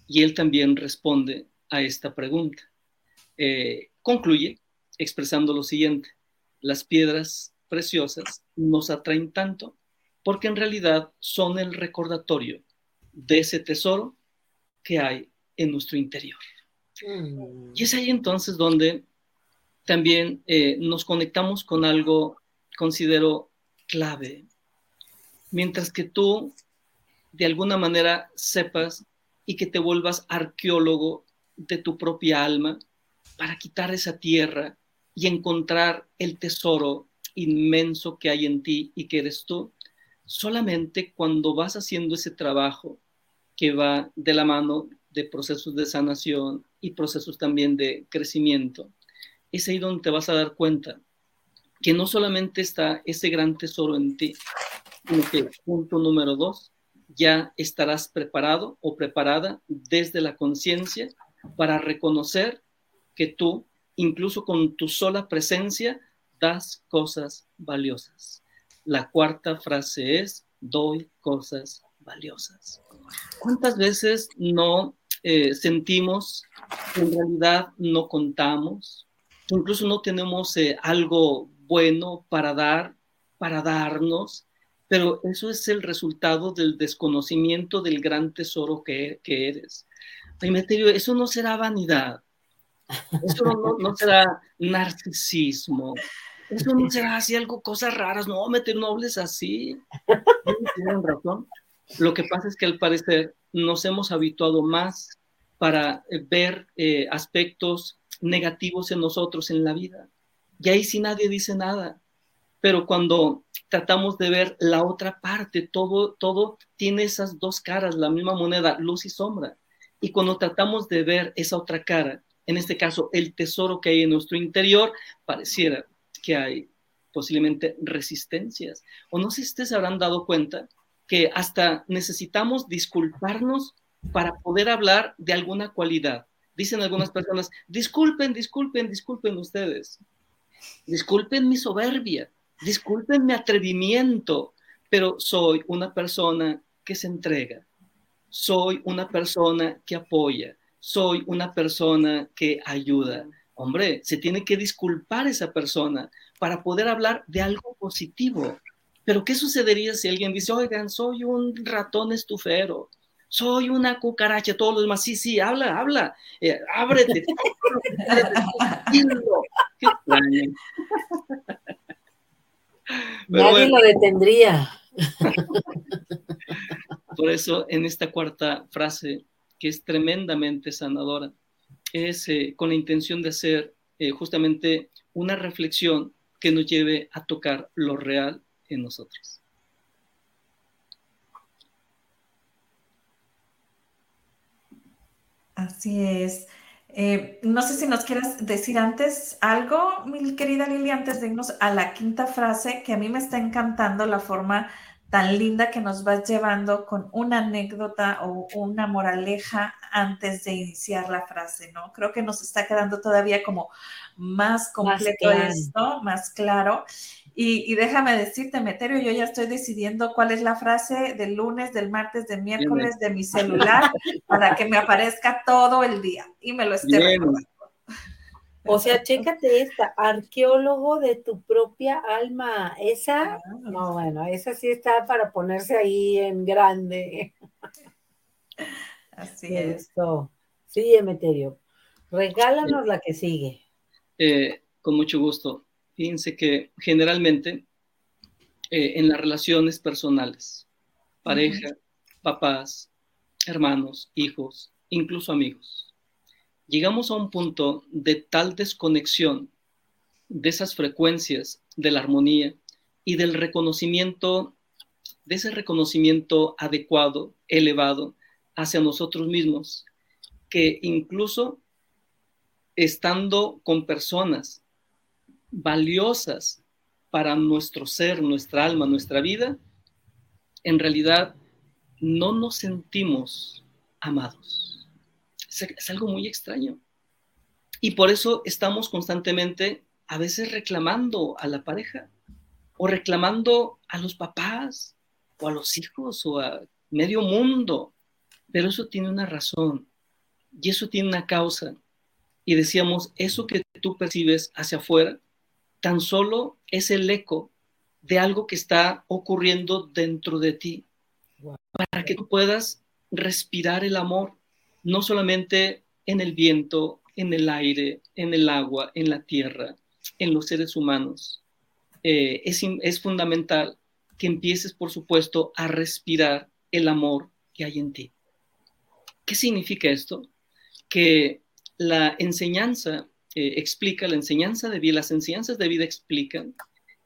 Y él también responde a esta pregunta. Eh, concluye expresando lo siguiente, las piedras preciosas nos atraen tanto porque en realidad son el recordatorio de ese tesoro que hay en nuestro interior. Mm. Y es ahí entonces donde también eh, nos conectamos con algo, considero, clave. Mientras que tú, de alguna manera, sepas y que te vuelvas arqueólogo de tu propia alma para quitar esa tierra y encontrar el tesoro inmenso que hay en ti y que eres tú, solamente cuando vas haciendo ese trabajo que va de la mano de procesos de sanación y procesos también de crecimiento, es ahí donde te vas a dar cuenta que no solamente está ese gran tesoro en ti, sino que punto número dos, ya estarás preparado o preparada desde la conciencia para reconocer que tú, incluso con tu sola presencia, das cosas valiosas. La cuarta frase es, doy cosas valiosas. ¿Cuántas veces no eh, sentimos que en realidad no contamos, incluso no tenemos eh, algo bueno para dar, para darnos, pero eso es el resultado del desconocimiento del gran tesoro que, eres. Emeterio, eso no será vanidad, eso no, será narcisismo, eso no será así algo, cosas raras, no, meter nobles así. Tienen razón. Lo que pasa es que al parecer nos hemos habituado más para eh, ver eh, aspectos negativos en nosotros en la vida. Y ahí sí nadie dice nada. Pero cuando tratamos de ver la otra parte, todo, todo tiene esas dos caras, la misma moneda, luz y sombra. Y cuando tratamos de ver esa otra cara, en este caso el tesoro que hay en nuestro interior, pareciera que hay posiblemente resistencias. O no sé si ustedes habrán dado cuenta que hasta necesitamos disculparnos para poder hablar de alguna cualidad. Dicen algunas personas, disculpen, disculpen, disculpen ustedes. Disculpen mi soberbia, disculpen mi atrevimiento, pero soy una persona que se entrega. Soy una persona que apoya. Soy una persona que ayuda. Hombre, se tiene que disculpar esa persona para poder hablar de algo positivo. Pero ¿qué sucedería si alguien dice, oigan, soy un ratón estufero, soy una cucaracha, todos los demás, sí, sí, habla, habla, eh, ábrete. <laughs> Qué. <laughs> Nadie lo detendría. <laughs> Por eso, en esta cuarta frase, que es tremendamente sanadora, es eh, con la intención de hacer eh, justamente una reflexión que nos lleve a tocar lo real en nosotros. Así es. Eh, no sé si nos quieras decir antes algo, mi querida Lili, antes de irnos a la quinta frase, que a mí me está encantando la forma tan linda que nos vas llevando con una anécdota o una moraleja antes de iniciar la frase, ¿no? Creo que nos está quedando todavía como más completo esto, más claro. Y, déjame decirte, Meterio, yo ya estoy decidiendo cuál es la frase del lunes, del martes, del miércoles de mi celular para que me aparezca todo el día y me lo esté recordando. O sea, chécate esta, arqueólogo de tu propia alma. Esa, no, bueno, esa sí está para ponerse ahí en grande. Así es. Esto. Sí, Emeterio. Regálanos la que sigue. Eh, con mucho gusto. Fíjense que generalmente eh, en las relaciones personales, pareja, papás, hermanos, hijos, incluso amigos, llegamos a un punto de tal desconexión de esas frecuencias de la armonía y del reconocimiento, de ese reconocimiento adecuado, elevado hacia nosotros mismos, que incluso estando con personas valiosas para nuestro ser, nuestra alma, nuestra vida, en realidad no nos sentimos amados. Es, algo muy extraño. Y por eso estamos constantemente a veces reclamando a la pareja o reclamando a los papás o a los hijos o a medio mundo. Pero eso tiene una razón y eso tiene una causa. Y decíamos, eso que tú percibes hacia afuera, tan solo es el eco de algo que está ocurriendo dentro de ti, para que tú puedas respirar el amor, no solamente en el viento, en el aire, en el agua, en la tierra, en los seres humanos. Eh, es, es fundamental que empieces, por supuesto, a respirar el amor que hay en ti. ¿Qué significa esto? Que la enseñanza eh, explica, la enseñanza de vida, las enseñanzas de vida explican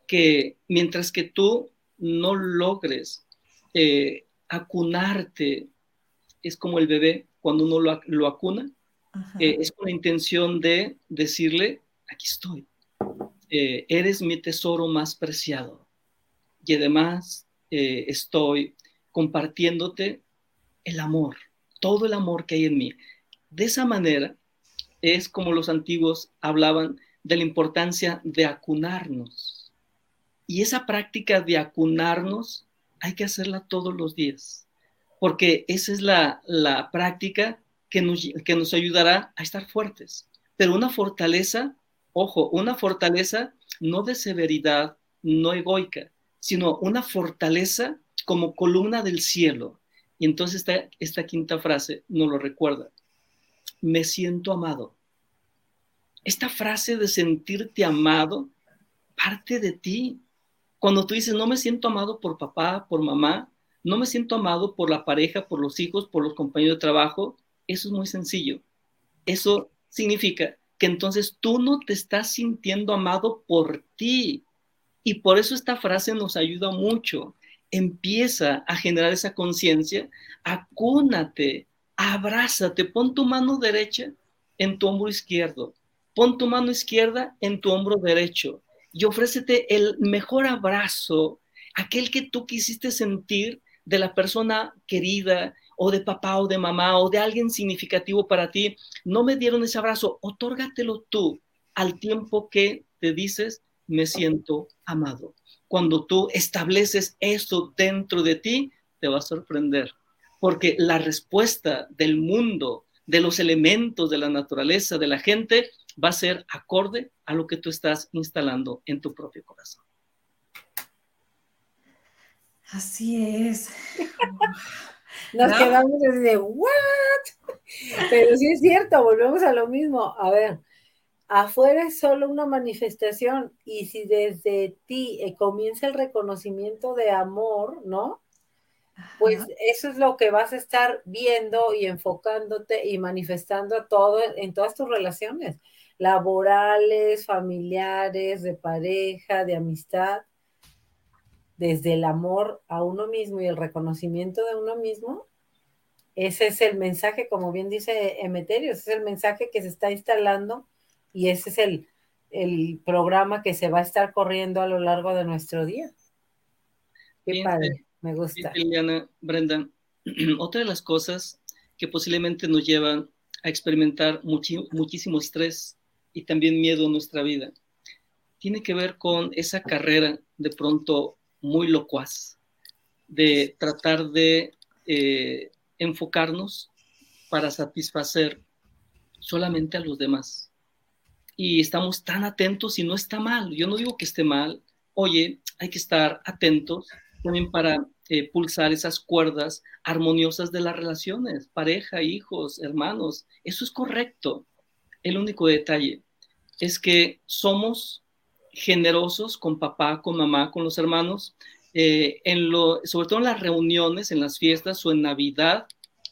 que mientras que tú no logres eh, acunarte, es como el bebé cuando uno lo, acuna, eh, es con la intención de decirle, aquí estoy, eh, eres mi tesoro más preciado y además estoy compartiéndote el amor, todo el amor que hay en mí. De esa manera es como los antiguos hablaban de la importancia de acunarnos. Y esa práctica de acunarnos hay que hacerla todos los días, porque esa es la, práctica que nos, que nos ayudará a estar fuertes. Pero una fortaleza, ojo, una fortaleza no de severidad, no egoica, sino una fortaleza como columna del cielo. Y entonces esta, esta quinta frase nos lo recuerda. Me siento amado. Esta frase de sentirte amado parte de ti, cuando tú dices, no me siento amado por papá, por mamá, no me siento amado por la pareja, por los hijos, por los compañeros de trabajo, eso es muy sencillo. Eso significa que entonces tú no te estás sintiendo amado por ti. Y por eso esta frase nos ayuda mucho. Empieza a generar esa conciencia, acúnate, abrázate, pon tu mano derecha en tu hombro izquierdo, pon tu mano izquierda en tu hombro derecho y ofrécete el mejor abrazo, aquel que tú quisiste sentir de la persona querida o de papá o de mamá o de alguien significativo para ti. No me dieron ese abrazo, otórgatelo tú al tiempo que te dices, me siento amado. Cuando tú estableces eso dentro de ti, te va a sorprender, porque la respuesta del mundo, de los elementos de la naturaleza, de la gente, va a ser acorde a lo que tú estás instalando en tu propio corazón. Así es. <laughs> Nos quedamos desde, ¿what? Pero sí es cierto, volvemos a lo mismo. A ver, afuera es solo una manifestación y si desde ti eh, comienza el reconocimiento de amor, ¿no? Pues eso es lo que vas a estar viendo y enfocándote y manifestando todo en todas tus relaciones laborales, familiares, de pareja, de amistad, desde el amor a uno mismo y el reconocimiento de uno mismo, ese es el mensaje, como bien dice Emeterio, ese es el mensaje que se está instalando y ese es el, el programa que se va a estar corriendo a lo largo de nuestro día. Qué padre, me gusta. Brenda, <clears throat> otra de las cosas que posiblemente nos llevan a experimentar muchísimo estrés y también miedo en nuestra vida. Tiene que ver con esa carrera de pronto muy locuaz, de tratar de eh, enfocarnos para satisfacer solamente a los demás. Y estamos tan atentos y no está mal. Yo no digo que esté mal. Oye, hay que estar atentos también para eh, pulsar esas cuerdas armoniosas de las relaciones, pareja, hijos, hermanos. Eso es correcto. El único detalle es que somos generosos con papá, con mamá, con los hermanos, eh, en lo, sobre todo en las reuniones, en las fiestas o en Navidad,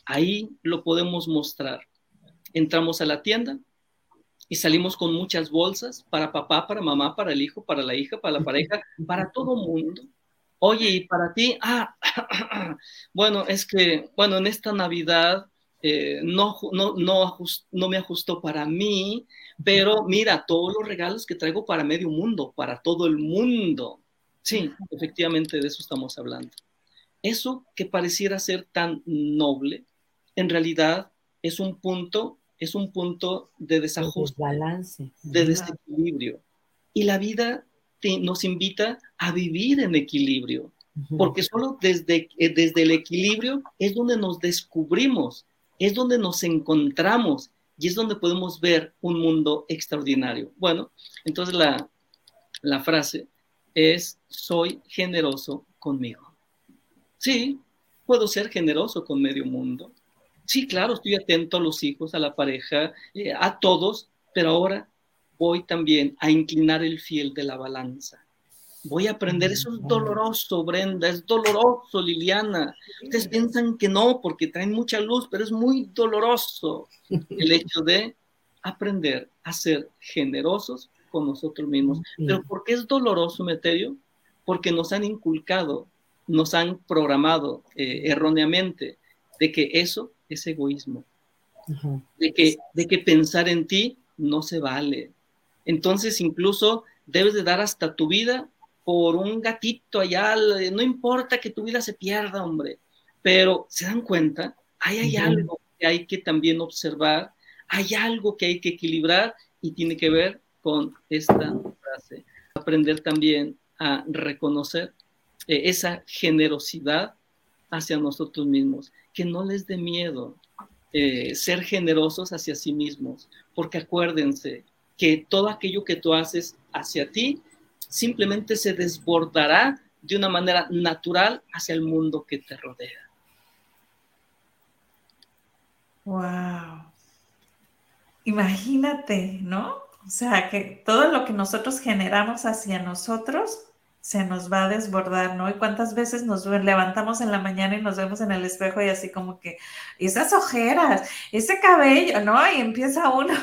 ahí lo podemos mostrar. Entramos a la tienda y salimos con muchas bolsas para papá, para mamá, para el hijo, para la hija, para la pareja, para todo mundo. Oye, y para ti, ah, <clears throat> bueno, es que, bueno, en esta Navidad eh, no, no, no, no me ajustó para mí, pero mira, todos los regalos que traigo para medio mundo, para todo el mundo. Sí, efectivamente de eso estamos hablando. Eso que pareciera ser tan noble, en realidad es un punto es un punto de desajuste, de desequilibrio. Y la vida nos invita a vivir en equilibrio, porque solo desde, eh, desde el equilibrio es donde nos descubrimos, es donde nos encontramos y es donde podemos ver un mundo extraordinario. Bueno, entonces la, la frase es, soy generoso conmigo. Sí, puedo ser generoso con medio mundo. Sí, claro, estoy atento a los hijos, a la pareja, eh, a todos, pero ahora voy también a inclinar el fiel de la balanza. Voy a aprender, eso es doloroso, Brenda, es doloroso, Liliana. Ustedes piensan que no, porque traen mucha luz, pero es muy doloroso el hecho de aprender a ser generosos con nosotros mismos. Pero ¿por qué es doloroso, Meterio? Porque nos han inculcado, nos han programado eh, erróneamente de que eso es egoísmo, de, que, de que pensar en ti no se vale. Entonces incluso debes de dar hasta tu vida por un gatito allá, no importa que tu vida se pierda, hombre, pero se dan cuenta, ahí hay algo que hay que también observar, hay algo que hay que equilibrar y tiene que ver con esta frase. Aprender también a reconocer eh, esa generosidad hacia nosotros mismos, que no les dé miedo eh, ser generosos hacia sí mismos, porque acuérdense que todo aquello que tú haces hacia ti simplemente se desbordará de una manera natural hacia el mundo que te rodea. Wow. Imagínate, ¿no? O sea, que todo lo que nosotros generamos hacia nosotros se nos va a desbordar, ¿no? Y cuántas veces nos levantamos en la mañana y nos vemos en el espejo y así como que esas ojeras, ese cabello, ¿no? Y empieza uno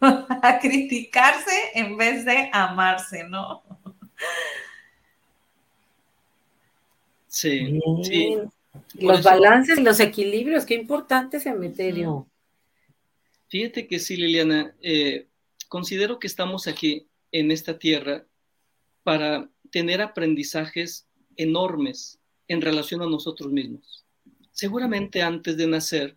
<laughs> a criticarse en vez de amarse, ¿no? Sí, sí. Los balances y los equilibrios, qué importante ese meterio. Fíjate que sí, Liliana, eh, considero que estamos aquí en esta tierra para tener aprendizajes enormes en relación a nosotros mismos. Seguramente antes de nacer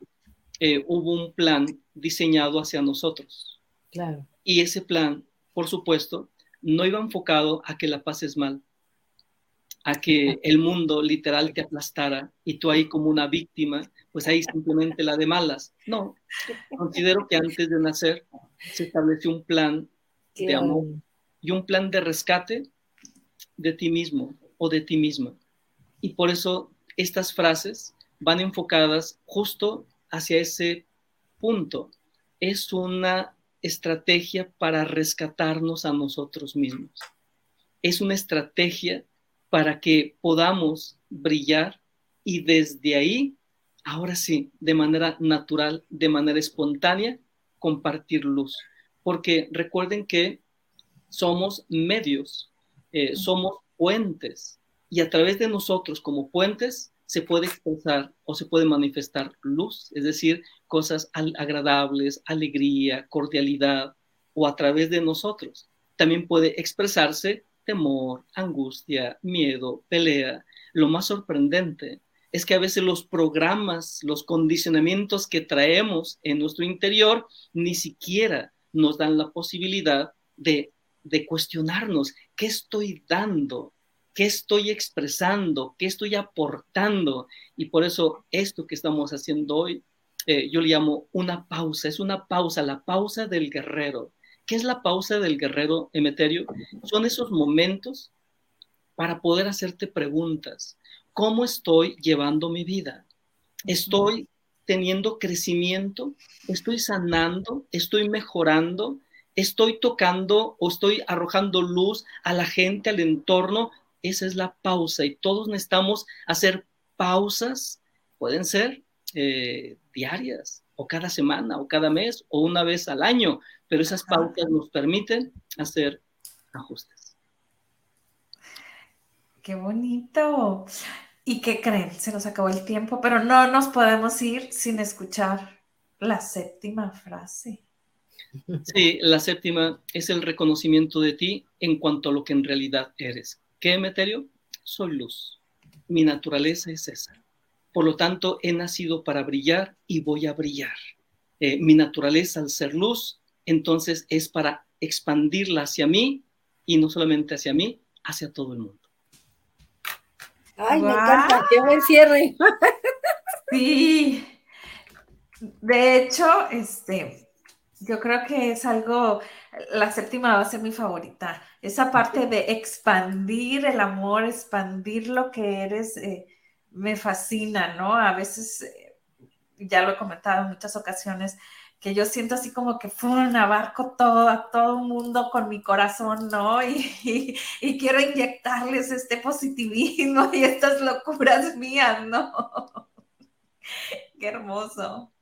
eh, hubo un plan diseñado hacia nosotros. Claro. Y ese plan, por supuesto, no iba enfocado a que la pases mal, a que el mundo literal te aplastara y tú ahí como una víctima, pues ahí simplemente la de malas. No, considero que antes de nacer se estableció un plan de amor y un plan de rescate de ti mismo o de ti misma. Y por eso estas frases van enfocadas justo hacia ese punto. Es una estrategia para rescatarnos a nosotros mismos. Es una estrategia para que podamos brillar y desde ahí, ahora sí, de manera natural, de manera espontánea, compartir luz. Porque recuerden que somos medios, eh, somos puentes y a través de nosotros como puentes se puede expresar o se puede manifestar luz, es decir, cosas agradables, alegría, cordialidad, o a través de nosotros. También puede expresarse temor, angustia, miedo, pelea. Lo más sorprendente es que a veces los programas, los condicionamientos que traemos en nuestro interior ni siquiera nos dan la posibilidad de, de cuestionarnos qué estoy dando, qué estoy expresando, qué estoy aportando. Y por eso esto que estamos haciendo hoy, eh, yo le llamo una pausa, es una pausa, la pausa del guerrero. ¿Qué es la pausa del guerrero Emeterio? Son esos momentos para poder hacerte preguntas. ¿Cómo estoy llevando mi vida? ¿Estoy teniendo crecimiento? ¿Estoy sanando? ¿Estoy mejorando? ¿Estoy tocando o estoy arrojando luz a la gente, al entorno? Esa es la pausa y todos necesitamos hacer pausas, pueden ser eh, diarias o cada semana o cada mes o una vez al año, pero esas pausas nos permiten hacer ajustes. Qué bonito. ¿Y qué creen? Se nos acabó el tiempo, pero no nos podemos ir sin escuchar la séptima frase. Sí, la séptima es el reconocimiento de ti en cuanto a lo que en realidad eres. ¿Qué, Meterio? Soy luz. Mi naturaleza es esa. Por lo tanto, he nacido para brillar y voy a brillar. eh, mi naturaleza al ser luz, entonces es para expandirla hacia mí y no solamente hacia mí, hacia todo el mundo. Ay, me encanta, qué buen cierre. Sí. De hecho, este, yo creo que es algo, la séptima va a ser mi favorita. Esa parte de expandir el amor, expandir lo que eres, eh, me fascina, ¿no? A veces, eh, ya lo he comentado en muchas ocasiones, que yo siento así como que ¡fum! abarco todo, a todo el mundo con mi corazón, ¿no? <laughs> Y, y, quiero inyectarles este positivismo <laughs> y estas locuras mías, ¿no? <laughs> Qué hermoso.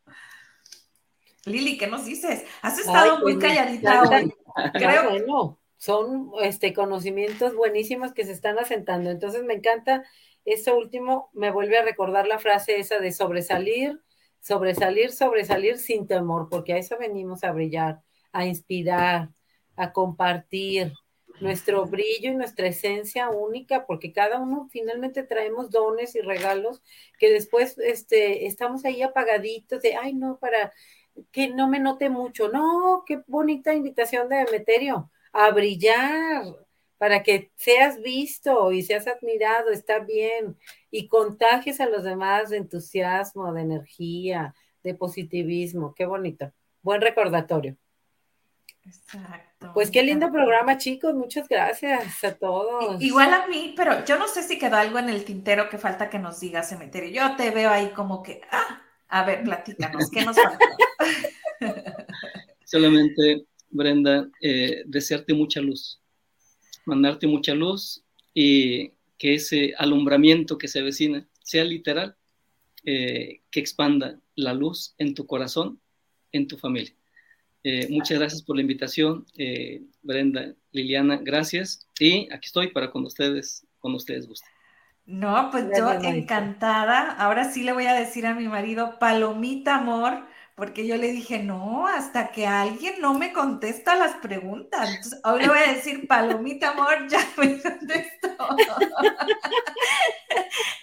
Lili, ¿qué nos dices? Has estado muy pues, calladita hoy. <laughs> Creo. Bueno, son este, conocimientos buenísimos que se están asentando. Entonces me encanta esto último, me vuelve a recordar la frase esa de sobresalir, sobresalir, sobresalir sin temor, porque a eso venimos a brillar, a inspirar, a compartir nuestro brillo y nuestra esencia única, porque cada uno finalmente traemos dones y regalos que después este, estamos ahí apagaditos de, ay, no, para que no me note mucho. No, qué bonita invitación de Emeterio, a brillar, para que seas visto y seas admirado, está bien, y contagies a los demás de entusiasmo, de energía, de positivismo. Qué bonito. Buen recordatorio. Exacto. Pues qué lindo programa, chicos. Muchas gracias a todos. Igual a mí, pero yo no sé si quedó algo en el tintero que falta que nos digas, Cementerio. Yo te veo ahí como que, ah, a ver, platícanos, ¿qué nos falta? <laughs> Solamente, Brenda, eh, desearte mucha luz, mandarte mucha luz y que ese alumbramiento que se avecina sea literal, eh, que expanda la luz en tu corazón, en tu familia. Eh, muchas gracias por la invitación, Brenda, Liliana, gracias. Y aquí estoy para cuando ustedes, cuando ustedes gusten. No, pues yo encantada. Ahora sí le voy a decir a mi marido, palomita amor, porque yo le dije, no, hasta que alguien no me contesta las preguntas. Entonces, hoy le voy a decir, palomita amor, <laughs> ya me contestó.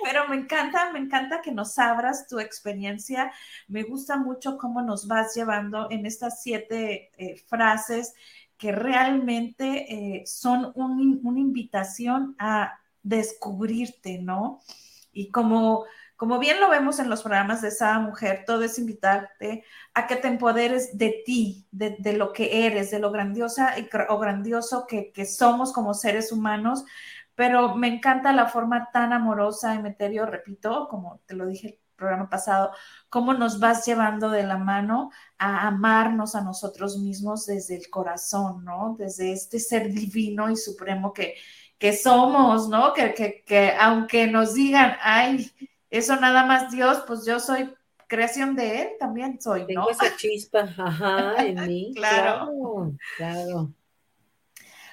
Pero me encanta, me encanta que nos abras tu experiencia. Me gusta mucho cómo nos vas llevando en estas siete eh, frases que realmente eh, son una invitación a descubrirte, ¿no? Y como como bien lo vemos en los programas de esa mujer, todo es invitarte a que te empoderes de ti, de, lo que eres, de lo grandiosa y, o grandioso que, somos como seres humanos. Pero me encanta la forma tan amorosa, Emeterio, repito, como te lo dije el programa pasado, cómo nos vas llevando de la mano a amarnos a nosotros mismos desde el corazón, ¿no? Desde este ser divino y supremo que, que somos, ¿no? Que, que, que aunque nos digan, ay, eso nada más Dios, pues yo soy creación de Él, también soy, ¿no? Tengo esa chispa, ajá, en mí. <laughs> claro. claro.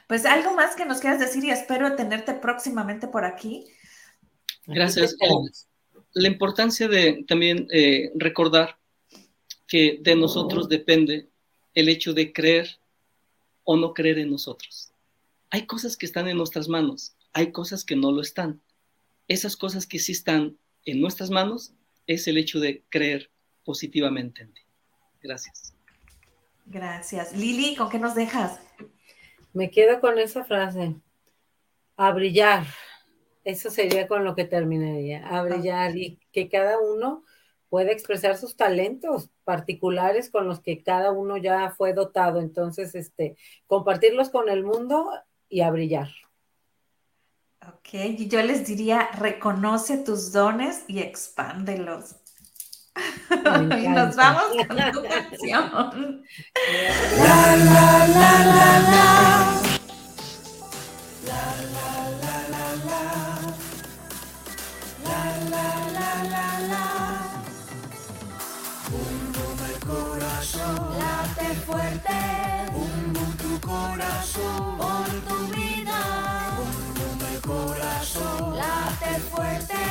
Pues algo más que nos quieras decir y espero tenerte próximamente por aquí. Gracias. La importancia de también eh, recordar que de nosotros depende el hecho de creer o no creer en nosotros. Hay cosas que están en nuestras manos, hay cosas que no lo están. Esas cosas que sí están en nuestras manos es el hecho de creer positivamente en ti. Gracias. Gracias. Lili, ¿con qué nos dejas? Me quedo con esa frase. A brillar. Eso sería con lo que terminaría. A brillar y que cada uno pueda expresar sus talentos particulares con los que cada uno ya fue dotado. Entonces, este, compartirlos con el mundo y a brillar. Ok, y yo les diría, reconoce tus dones y expándelos. <laughs> y nos vamos con tu canción. La, la, la, la, la. La, la, la, la, fuerte.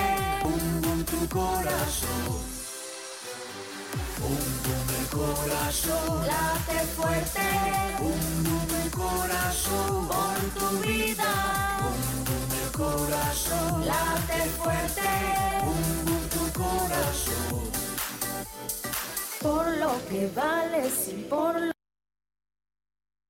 Pum, pum, tu corazón. Pum, pum, el corazón. Late fuerte. Pum, pum, el corazón. Por tu vida. Pum, pum, el corazón. Late fuerte. Pum, pum, tu corazón. Por lo que vales y por lo